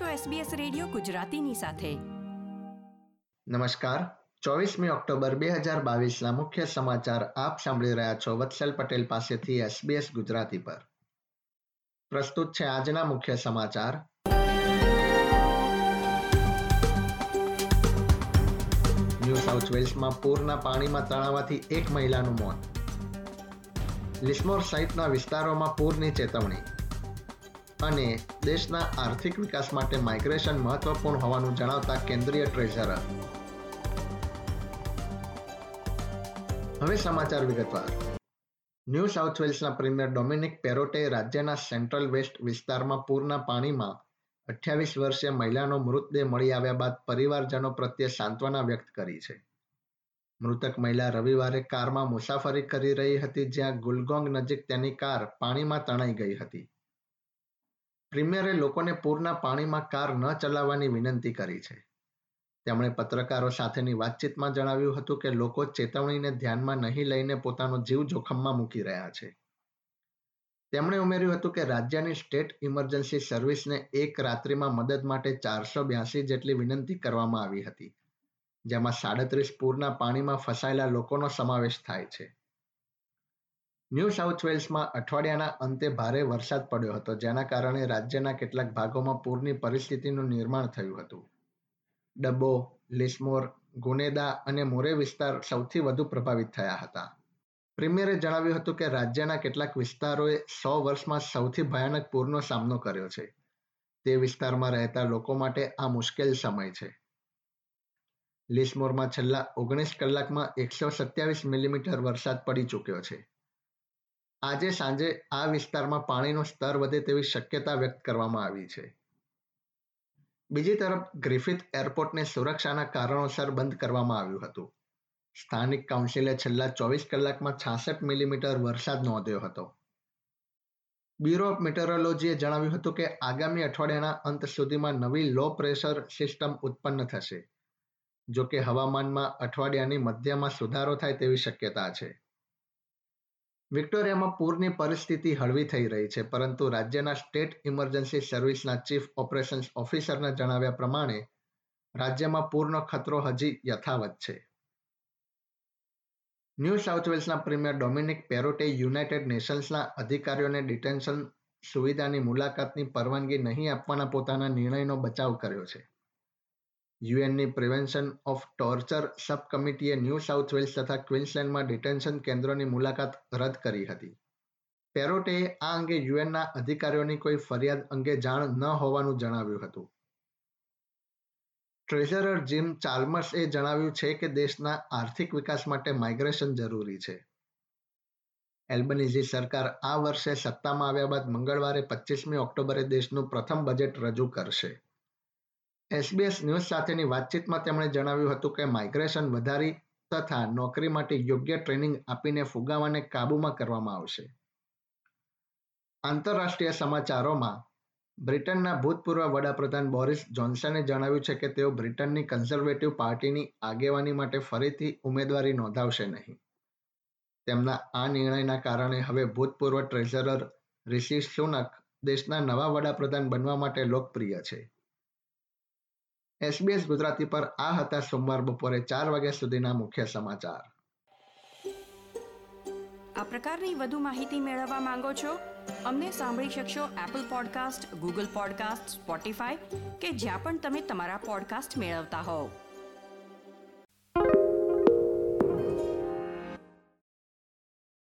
છો SBS radio ગુજરાતીની સાથે. નમસ્કાર. ચોવીસમી ઓક્ટોબર બે બાવીસના મુખ્ય સમાચાર આપ સાંભળી રહ્યા છો વત્સલ પટેલ પાસેથી SBS ગુજરાતી પર. પ્રસ્તુત છે આજના મુખ્ય સમાચાર. ન્યૂ સાઉથ વેલ્સમાં પૂરના પાણીમાં તણાવાથી એક મહિલાનું મોત. લિસ્મોર સહિતના વિસ્તારોમાં પૂરની ચેતવણી. અને દેશના આર્થિક વિકાસ માટે માઇગ્રેશન મહત્વપૂર્ણ હોવાનું જણાવતા કેન્દ્રીય ટ્રેઝરર. હવે સમાચાર વિગતવાર. ન્યૂ સાઉથ વેલ્સના પ્રીમિયર ડોમિનિક પેરોટે રાજ્યના સેન્ટ્રલ વેસ્ટ વિસ્તારમાં પૂરના પાણીમાં અઠ્યાવીસ વર્ષીય મહિલાનો મૃતદેહ મળી આવ્યા બાદ પરિવારજનો પ્રત્યે સાંત્વના વ્યક્ત કરી છે. મૃતક મહિલા રવિવારે કારમાં મુસાફરી કરી રહી હતી જ્યાં ગુલગોંગ નજીક તેની કાર પાણીમાં તણાઈ ગઈ હતી. પ્રીમિયરે લોકોને પૂરના પાણીમાં કાર ન ચલાવવાની વિનંતી કરી છે. તેમણે પત્રકારો સાથેની વાતચીતમાં જણાવ્યું હતું કે લોકો ચેતવણીને ધ્યાનમાં નહીં લઈને પોતાનો જીવ જોખમમાં મૂકી રહ્યા છે. તેમણે ઉમેર્યું હતું કે રાજ્યની સ્ટેટ ઇમરજન્સી સર્વિસને એક રાત્રિમાં મદદ માટે ચારસો બ્યાસી જેટલી વિનંતી કરવામાં આવી હતી, જેમાં સાડત્રીસ પૂરના પાણીમાં ફસાયેલા લોકોનો સમાવેશ થાય છે. ન્યૂ સાઉથ વેલ્સમાં અઠવાડિયાના અંતે ભારે વરસાદ પડ્યો હતો, જેના કારણે રાજ્યના કેટલાક ભાગોમાં પૂરની પરિસ્થિતિનું નિર્માણ થયું હતું. ડબ્બો, લિસ્મોર, ગુનેદા અને મોરે વિસ્તાર સૌથી વધુ પ્રભાવિત થયા હતા. પ્રીમિયરે જણાવ્યું હતું કે રાજ્યના કેટલાક વિસ્તારોએ સો વર્ષમાં સૌથી ભયાનક પૂરનો સામનો કર્યો છે. તે વિસ્તારમાં રહેતા લોકો માટે આ મુશ્કેલ સમય છે. લિસ્મોરમાં છેલ્લા ઓગણીસ કલાકમાં એકસો સત્યાવીસ મિલીમીટર વરસાદ પડી ચૂક્યો છે. આજે સાંજે આ વિસ્તારમાં પાણીનું સ્તર વધે તેવી શક્યતા વ્યક્ત કરવામાં આવી છે. બીજી તરફ, ગ્રિફિથ એરપોર્ટને સુરક્ષાના કારણોસર બંધ કરવામાં આવ્યું હતું. સ્થાનિક કાઉન્સિલે છેલ્લા ચોવીસ કલાકમાં છાસઠ મિલીમીટર વરસાદ નોંધ્યો હતો. બ્યુરો ઓફ મેટેરોલોજીએ જણાવ્યું હતું કે, આગામી અઠવાડિયાના અંત સુધીમાં નવી લો પ્રેશર સિસ્ટમ ઉત્પન્ન થશે જો કે હવામાનમાં અઠવાડિયાની મધ્યમાં સુધારો થાય તેવી શક્યતા છે. વિક્ટોરિયામાં પૂરની પરિસ્થિતિ હળવી થઈ રહી છે, પરંતુ રાજ્યના સ્ટેટ ઇમરજન્સી સર્વિસના ચીફ ઓપરેશન્સ ઓફિસરના જણાવ્યા પ્રમાણે, રાજ્યમાં પૂરનો ખતરો હજી યથાવત છે. ન્યૂ સાઉથ વેલ્સના પ્રીમિયર ડોમિનિક પેરોટે યુનાઇટેડ નેશન્સના અધિકારીઓને ડિટેન્શન સુવિધાની મુલાકાતની પરવાનગી નહીં આપવાના પોતાના નિર્ણયનો બચાવ કર્યો છે. યુએનની પ્રિવેન્શન ઓફ ટોર્ચર સબ કમિટીએ ન્યૂ સાઉથ વેલ્સ તથા ક્વિન્સલેન્ડમાં ડિટેન્શન કેન્દ્રોની મુલાકાત રદ કરી હતી. પેરોટેએ આ અંગે યુએનના અધિકારીઓની કોઈ ફરિયાદ અંગે જાણ ન હોવાનું જણાવ્યું હતું. ટ્રેઝરર જીમ ચાર્મર્સે જણાવ્યું છે કે દેશના આર્થિક વિકાસ માટે માઇગ્રેશન જરૂરી છે. એલ્બનીઝી સરકાર આ વર્ષે સત્તામાં આવ્યા બાદ મંગળવારે પચીસમી ઓક્ટોબરે દેશનું પ્રથમ બજેટ રજૂ કરશે. એસબીએસ ન્યૂઝ સાથેની વાતચીતમાં તેમણે જણાવ્યું હતું કે માઇગ્રેશન વધારી તથા નોકરી માટે યોગ્ય ટ્રેનિંગ આપીને ફુગાવાને કાબૂમાં કરવામાં આવશે. આંતરરાષ્ટ્રીય સમાચારોમાં બ્રિટનના ભૂતપૂર્વ વડાપ્રધાન બોરિસ જોન્સને જણાવ્યું છે કે તેઓ બ્રિટનની કન્ઝર્વેટિવ પાર્ટીની આગેવાની માટે ફરીથી ઉમેદવારી નોંધાવશે નહીં. તેમના આ નિર્ણયના કારણે હવે ભૂતપૂર્વ ટ્રેઝરર રિશી સુનક દેશના નવા વડાપ્રધાન બનવા માટે લોકપ્રિય છે. એસબીએસ ગુજરાતી પર આ હતા સોમવાર બપોરે ચાર વાગ્યા સુધીના મુખ્ય સમાચાર. આ પ્રકારની વધુ માહિતી મેળવવા માંગો છો? અમને સાંભળી શકશો Apple podcast Google podcast Spotify કે જ્યાં પણ તમે તમારા પોડકાસ્ટ મેળવતા હોવ.